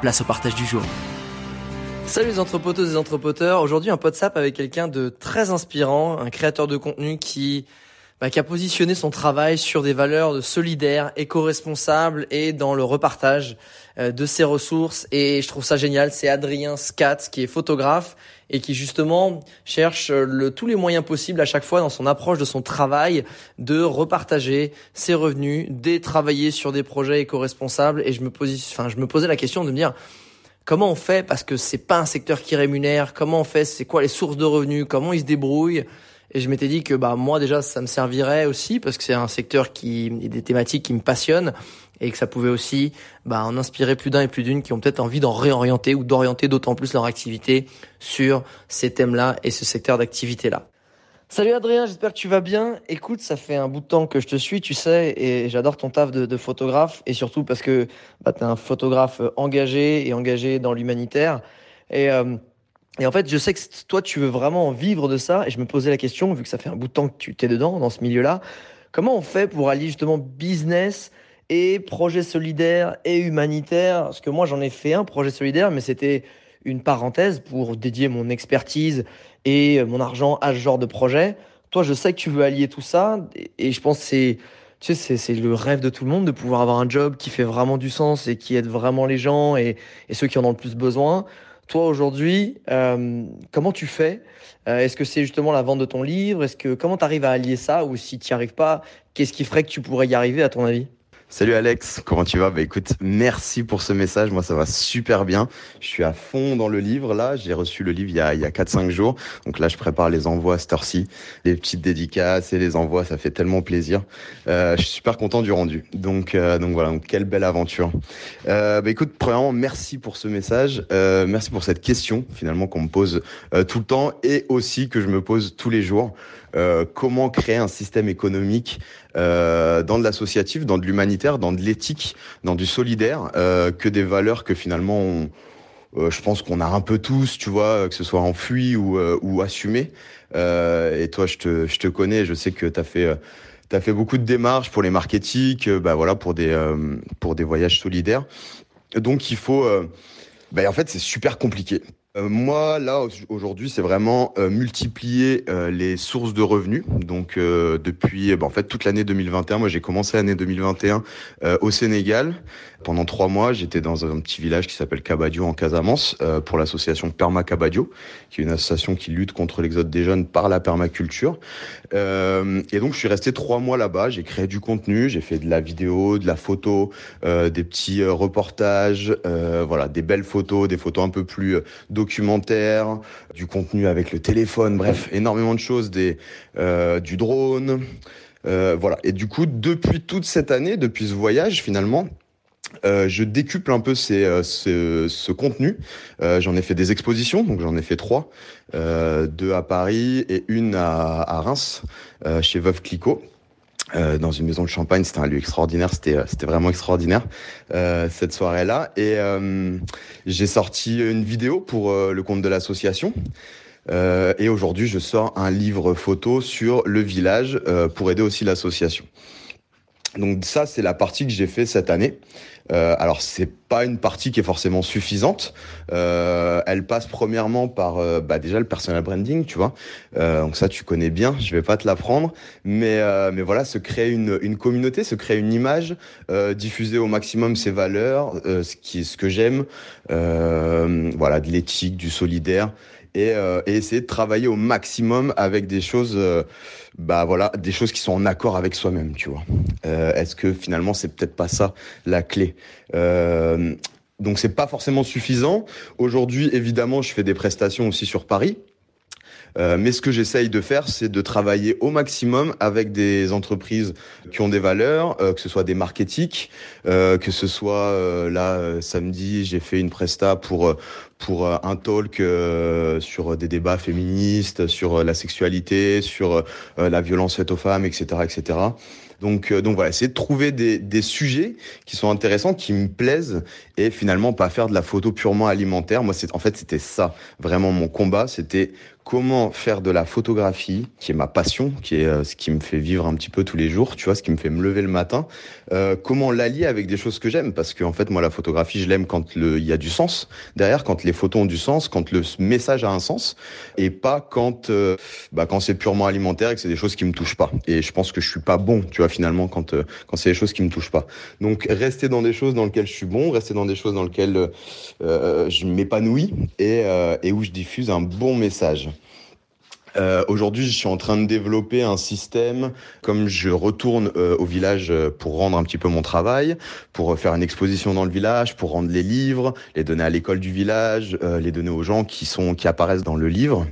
place au partage du jour. Salut les entrepoteuses et entrepoteurs. Aujourd'hui, un potsap avec quelqu'un de très inspirant, un créateur de contenu qui, bah, qui a positionné son travail sur des valeurs de solidaires, éco-responsables et dans le repartage euh, de ses ressources. Et je trouve ça génial. C'est Adrien Scatz qui est photographe et qui justement cherche le, tous les moyens possibles à chaque fois dans son approche de son travail de repartager ses revenus, de travailler sur des projets éco-responsables. Et je me, enfin, je me posais la question de me dire comment on fait? Parce que c'est pas un secteur qui rémunère, comment on fait, c'est quoi les sources de revenus, comment ils se débrouillent? Et je m'étais dit que bah moi déjà ça me servirait aussi parce que c'est un secteur qui des thématiques qui me passionnent et que ça pouvait aussi bah, en inspirer plus d'un et plus d'une qui ont peut-être envie d'en réorienter ou d'orienter d'autant plus leur activité sur ces thèmes-là et ce secteur d'activité-là. Salut Adrien, j'espère que tu vas bien. Écoute, ça fait un bout de temps que je te suis, tu sais, et j'adore ton taf de, de, photographe, et surtout parce que bah, tu es un photographe engagé et engagé dans l'humanitaire. Et, euh, et en fait, je sais que toi, tu veux vraiment vivre de ça, et je me posais la question, vu que ça fait un bout de temps que tu t'es dedans, dans ce milieu-là, comment on fait pour allier justement business et projet solidaire et humanitaire? Parce que moi, j'en ai fait un projet solidaire, mais c'était une parenthèse pour dédier mon expertise et mon argent à ce genre de projet. Toi, je sais que tu veux allier tout ça et je pense que c'est, tu sais, c'est le rêve de tout le monde de pouvoir avoir un job qui fait vraiment du sens et qui aide vraiment les gens et, et ceux qui en ont le plus besoin. Toi, aujourd'hui, euh, comment tu fais? Euh, Est-ce que c'est justement la vente de ton livre? Est-ce que comment tu arrives à allier ça? Ou si tu n'y arrives pas, qu'est-ce qui ferait que tu pourrais y arriver à ton avis? Salut Alex, comment tu vas? Bah écoute, merci pour ce message. Moi, ça va super bien. Je suis à fond dans le livre là. J'ai reçu le livre il y a, il y a 4-5 jours. Donc là, je prépare les envois à cette heure-ci. Les petites dédicaces et les envois, ça fait tellement plaisir. Euh, je suis super content du rendu. Donc, euh, donc voilà, donc quelle belle aventure. Euh, bah écoute, premièrement, merci pour ce message. Euh, merci pour cette question finalement qu'on me pose euh, tout le temps et aussi que je me pose tous les jours. Euh, comment créer un système économique euh, dans de l'associatif, dans de l'humanitaire, dans de l'éthique, dans du solidaire, euh, que des valeurs que finalement euh, je pense qu'on a un peu tous, tu vois, que ce soit enfui ou, euh, ou assumé. et toi, je te, je te connais, je sais que tu as fait tu as fait beaucoup de démarches pour les marketing, bah voilà, pour des pour des voyages solidaires. Donc il faut bah, en fait, c'est super compliqué euh, moi, là, aujourd'hui, c'est vraiment euh, multiplier euh, les sources de revenus. Donc, depuis, bah, en fait, toute l'année 2021, moi, j'ai commencé l'année 2021 au Sénégal. Pendant trois mois, j'étais dans un petit village qui s'appelle Cabadio en Casamance pour l'association Perma Cabadio, qui est une association qui lutte contre l'exode des jeunes par la permaculture. et donc, je suis resté trois mois là-bas. J'ai créé du contenu, j'ai fait de la vidéo, de la photo, des petits reportages, voilà, des belles photos, des photos un peu plus documentaire, du contenu avec le téléphone, bref, énormément de choses, des, euh, du drone. Euh, voilà. Et du coup, depuis toute cette année, depuis ce voyage, finalement, euh, je décuple un peu ces, euh, ce, ce, contenu. Euh, j'en ai fait des expositions, donc j'en ai fait trois, euh, deux à Paris et une à, à Reims, chez Veuve Clicquot. Euh, dans une maison de champagne. C'était un lieu extraordinaire. C'était euh, c'était vraiment extraordinaire euh, cette soirée-là. Et euh, j'ai sorti une vidéo pour le compte de l'association. et aujourd'hui, je sors un livre photo sur le village pour aider aussi l'association. Donc ça, c'est la partie que j'ai fait cette année. Euh, alors c'est pas une partie qui est forcément suffisante. Euh, elle passe premièrement par euh, bah, déjà le personal branding, tu vois. Euh, donc ça tu connais bien, je vais pas te l'apprendre, mais euh, mais voilà, se créer une, une communauté, se créer une image, diffuser au maximum ses valeurs, ce qui est ce que j'aime, voilà, de l'éthique, du solidaire et, euh, et, essayer de travailler au maximum avec des choses, euh, bah voilà, des choses qui sont en accord avec soi-même, tu vois. Euh, Est-ce que finalement c'est peut-être pas ça la clé? Euh, Donc c'est pas forcément suffisant. Aujourd'hui, évidemment, je fais des prestations aussi sur Paris. Euh, mais ce que j'essaye de faire, c'est de travailler au maximum avec des entreprises qui ont des valeurs, euh, que ce soit des marques éthiques, euh, que ce soit euh, là euh, samedi, j'ai fait une presta pour pour un talk sur des débats féministes, sur la sexualité, sur la violence faite aux femmes, etc., etc. Donc, donc voilà, essayer de trouver des, des sujets qui sont intéressants, qui me plaisent, et finalement pas faire de la photo purement alimentaire. Moi, c'est en fait c'était ça vraiment mon combat, c'était comment faire de la photographie, qui est ma passion, qui est euh, ce qui me fait vivre un petit peu tous les jours, tu vois, ce qui me fait me lever le matin, euh, comment l'allier avec des choses que j'aime, parce qu'en en fait, moi, la photographie, je l'aime quand il y a du sens derrière, quand les photos ont du sens, quand le message a un sens, et pas quand, euh, bah, quand c'est purement alimentaire et que c'est des choses qui me touchent pas. Et je pense que je suis pas bon, tu vois, finalement, quand, euh, quand c'est des choses qui me touchent pas. Donc, rester dans des choses dans lesquelles je suis bon, rester dans des choses dans lesquelles euh, je m'épanouis et, et où je diffuse un bon message. Euh, Aujourd'hui, je suis en train de développer un système, comme je retourne euh, au village euh, pour rendre un petit peu mon travail, pour faire une exposition dans le village, pour rendre les livres, les donner à l'école du village, euh, les donner aux gens qui sont qui apparaissent dans le livre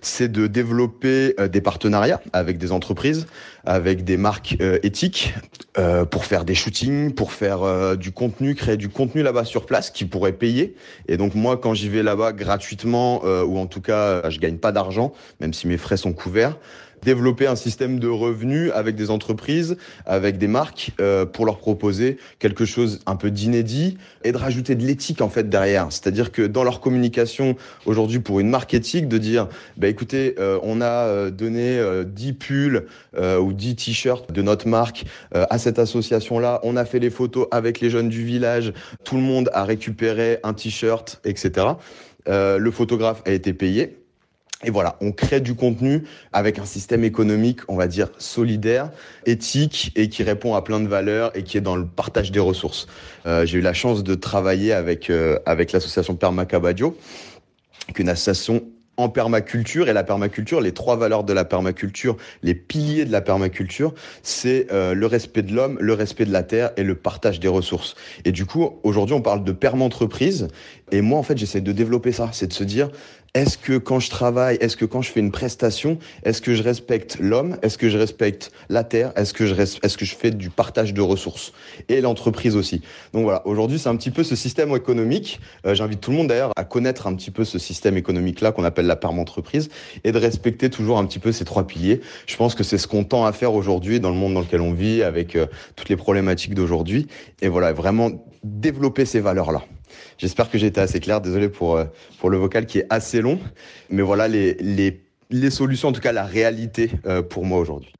c'est de développer euh, des partenariats avec des entreprises, avec des marques euh, éthiques, euh, pour faire des shootings, pour faire du contenu, créer du contenu là-bas sur place qui pourrait payer. Et donc moi, quand j'y vais là-bas gratuitement, ou en tout cas, je gagne pas d'argent, même si mes frais sont couverts, développer un système de revenus avec des entreprises, avec des marques, euh, pour leur proposer quelque chose un peu d'inédit et de rajouter de l'éthique en fait derrière. C'est-à-dire que dans leur communication aujourd'hui pour une marque éthique, de dire, bah écoutez, euh, on a euh, donné euh, 10 pulls euh, ou 10 t-shirts de notre marque euh, à cette association-là, on a fait les photos avec les jeunes du village, tout le monde a récupéré un t-shirt, etc. Le photographe a été payé. Et voilà, on crée du contenu avec un système économique, on va dire, solidaire, éthique et qui répond à plein de valeurs et qui est dans le partage des ressources. Euh, J'ai eu la chance de travailler avec, euh, avec l'association Permacabadio, qui est une association en permaculture et la permaculture, les trois valeurs de la permaculture, les piliers de la permaculture, c'est euh, le respect de l'homme, le respect de la terre et le partage des ressources. Et du coup, aujourd'hui, on parle de permentreprise et moi, en fait, j'essaie de développer ça, c'est de se dire, est-ce que quand je travaille, est-ce que quand je fais une prestation, est-ce que je respecte l'homme, est-ce que je respecte la terre, est-ce que je est-ce que je fais du partage de ressources et l'entreprise aussi. Donc voilà, aujourd'hui c'est un petit peu ce système économique. Euh, J'invite tout le monde d'ailleurs à connaître un petit peu ce système économique là qu'on appelle la perme entreprise et de respecter toujours un petit peu ces trois piliers. Je pense que c'est ce qu'on tend à faire aujourd'hui dans le monde dans lequel on vit avec euh, toutes les problématiques d'aujourd'hui et voilà vraiment développer ces valeurs là. J'espère que j'ai été assez clair. Désolé pour, euh, pour le vocal qui est assez long. Mais voilà les, les, les solutions, en tout cas la réalité euh, pour moi aujourd'hui.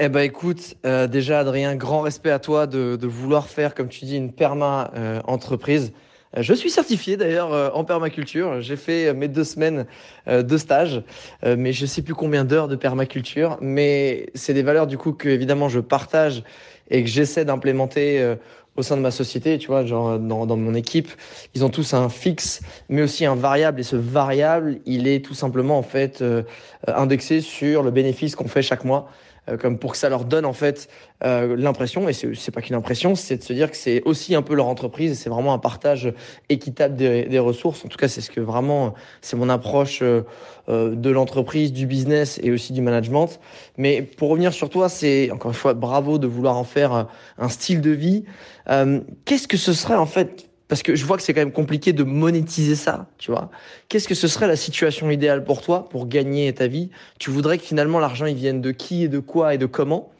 Eh ben écoute, euh, déjà Adrien, grand respect à toi de, de, vouloir faire, comme tu dis, une perma entreprise. Euh, je suis certifié d'ailleurs euh, en permaculture. J'ai fait mes deux semaines de stage, mais je sais plus combien d'heures de permaculture. Mais c'est des valeurs du coup que évidemment je partage et que j'essaie d'implémenter au sein de ma société, tu vois, genre dans, dans, mon équipe, ils ont tous un fixe, mais aussi un variable. Et ce variable, il est tout simplement en fait euh, indexé sur le bénéfice qu'on fait chaque mois, euh, comme pour que ça leur donne en fait euh, l'impression, et c'est pas qu'une impression, c'est de se dire que c'est aussi un peu leur entreprise c'est vraiment un partage équitable des, des ressources. En tout cas, c'est ce que vraiment, c'est mon approche euh, de l'entreprise, du business et aussi du management. Mais pour revenir sur toi, c'est encore une fois bravo de vouloir en faire un style de vie. Euh, Qu'est-ce que ce serait en fait parce que je vois que c'est quand même compliqué de monétiser ça, tu vois. Qu'est-ce que ce serait la situation idéale pour toi pour gagner ta vie? Tu voudrais que finalement l'argent il vienne de qui et de quoi et de comment?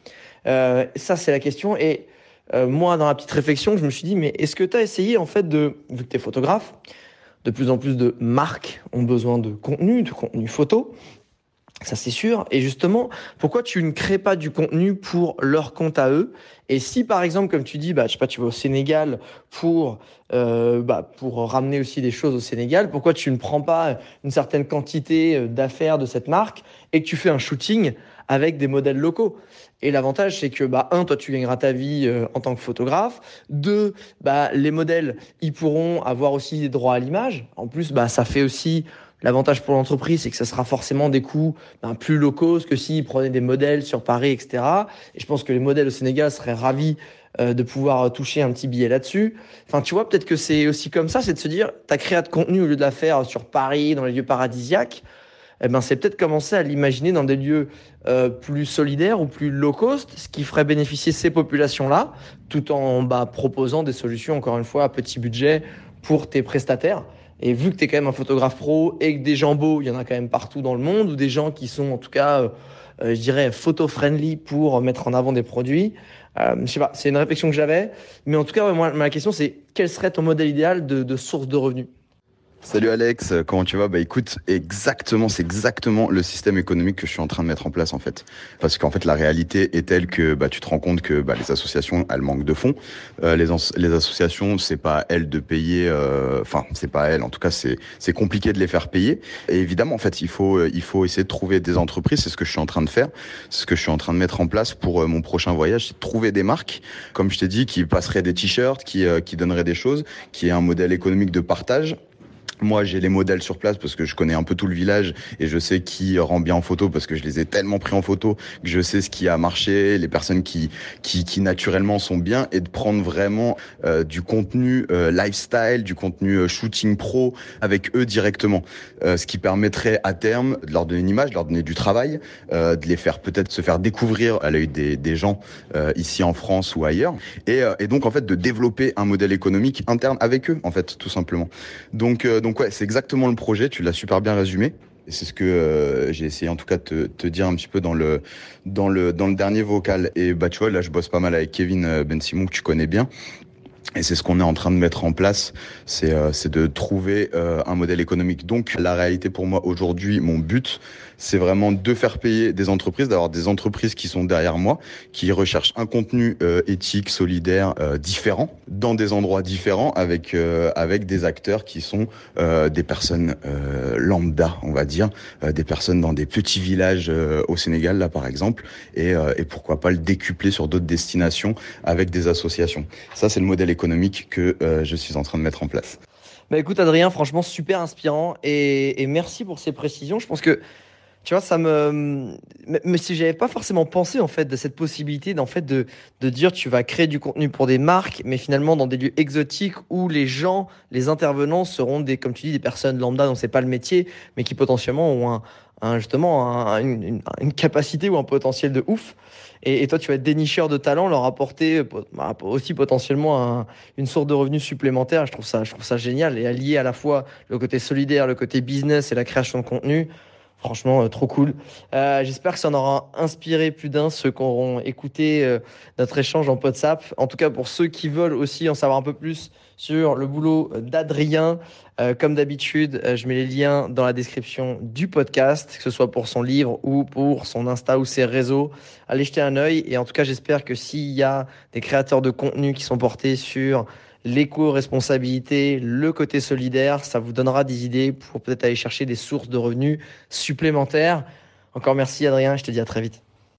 Euh, Ça c'est la question. Et euh, moi dans la petite réflexion, je me suis dit mais est-ce que tu as essayé en fait de vu que tu es photographe, de plus en plus de marques ont besoin de contenu, de contenu photo. Ça c'est sûr. Et justement, pourquoi tu ne crées pas du contenu pour leur compte à eux? Et si par exemple, comme tu dis, bah je sais pas, tu vas au Sénégal pour euh, bah, pour ramener aussi des choses au Sénégal, pourquoi tu ne prends pas une certaine quantité euh, d'affaires de cette marque et que tu fais un shooting avec des modèles locaux? Et l'avantage, c'est que, bah, un, toi, tu gagneras ta vie euh, en tant que photographe. Deux, bah, les modèles, ils pourront avoir aussi des droits à l'image. En plus, bah, ça fait aussi L'avantage pour l'entreprise, c'est que ça sera forcément des coûts ben, plus locaux que s'ils prenaient des modèles sur Paris, etc. Et je pense que les modèles au Sénégal seraient ravis euh, de pouvoir toucher un petit billet là-dessus. Enfin, tu vois, peut-être que c'est aussi comme ça, c'est de se dire, ta créé de contenu au lieu de la faire sur Paris, dans les lieux paradisiaques, eh ben, c'est peut-être commencer à l'imaginer dans des lieux euh, plus solidaires ou plus low cost, ce qui ferait bénéficier ces populations-là, tout en bah, proposant des solutions, encore une fois, à petit budget pour tes prestataires. Et vu que tu es quand même un photographe pro et que des gens beaux, il y en a quand même partout dans le monde, ou des gens qui sont en tout cas, euh, euh, je dirais, photo-friendly pour mettre en avant des produits, euh, je sais pas, c'est une réflexion que j'avais. Mais en tout cas, moi, ma question, c'est quel serait ton modèle idéal de, de source de revenus? Salut Alex, comment tu vas? Bah écoute, exactement, c'est exactement le système économique que je suis en train de mettre en place en fait. Parce qu'en fait, la réalité est telle que bah, tu te rends compte que bah, les associations, elles manquent de fonds. Euh, les, les associations, c'est pas elles de payer. Euh, enfin, c'est pas elles. En tout cas, c'est compliqué de les faire payer. Et évidemment, en fait, il faut il faut essayer de trouver des entreprises. C'est ce que je suis en train de faire. C'est ce que je suis en train de mettre en place pour euh, mon prochain voyage, c'est de trouver des marques, comme je t'ai dit, qui passeraient des t-shirts, qui euh, qui donneraient des choses, qui est un modèle économique de partage moi, j'ai les modèles sur place parce que je connais un peu tout le village et je sais qui rend bien en photo parce que je les ai tellement pris en photo que je sais ce qui a marché, les personnes qui qui, qui naturellement sont bien et de prendre vraiment euh, du contenu euh, lifestyle, du contenu euh, shooting pro avec eux directement, ce qui permettrait à terme de leur donner une image, de leur donner du travail, de les faire peut-être se faire découvrir à l'œil des, des gens ici en France ou ailleurs et, et donc en fait de développer un modèle économique interne avec eux en fait tout simplement. Donc donc ouais, c'est exactement le projet, tu l'as super bien résumé. Et c'est ce que euh, j'ai essayé en tout cas de te, dire un petit peu dans le dans le dans le dernier vocal. Et bah tu vois là je bosse pas mal avec Kevin euh, Ben Simon que tu connais bien. Et c'est ce qu'on est en train de mettre en place, c'est euh, de trouver euh, un modèle économique. Donc la réalité pour moi aujourd'hui, mon but, c'est vraiment de faire payer des entreprises, d'avoir des entreprises qui sont derrière moi, qui recherchent un contenu euh, éthique, solidaire, euh, différent, dans des endroits différents, avec euh, avec des acteurs qui sont des personnes lambda, on va dire, des personnes dans des petits villages au Sénégal là par exemple, et, et pourquoi pas le décupler sur d'autres destinations avec des associations. Ça c'est le modèle économique que je suis en train de mettre en place. Bah écoute Adrien, franchement super inspirant et, et merci pour ces précisions. Je pense que tu vois, ça me. Mais si j'avais pas forcément pensé en fait de cette possibilité d'en fait de, de dire tu vas créer du contenu pour des marques, mais finalement dans des lieux exotiques où les gens, les intervenants seront des, comme tu dis, des personnes lambda dont c'est pas le métier, mais qui potentiellement ont un, un justement un, une, une, capacité ou un potentiel de ouf. Et, toi, tu vas être dénicheur de talent, leur apporter bah, aussi potentiellement un, une source de revenus supplémentaire. Je trouve ça, je trouve ça génial et allier à la fois le côté solidaire, le côté business et la création de contenu. Franchement, euh, trop cool. Euh, J'espère que ça en aura inspiré plus d'un, ceux qui auront écouté euh, notre échange en WhatsApp. En tout cas, pour ceux qui veulent aussi en savoir un peu plus sur le boulot d'Adrien, comme d'habitude, je mets les liens dans la description du podcast, que ce soit pour son livre ou pour son Insta ou ses réseaux. Allez jeter un œil. Et en tout cas, j'espère que s'il y a des créateurs de contenu qui sont portés sur l'éco-responsabilité, le côté solidaire, ça vous donnera des idées pour peut-être aller chercher des sources de revenus supplémentaires. Encore merci Adrien, je te dis à très vite.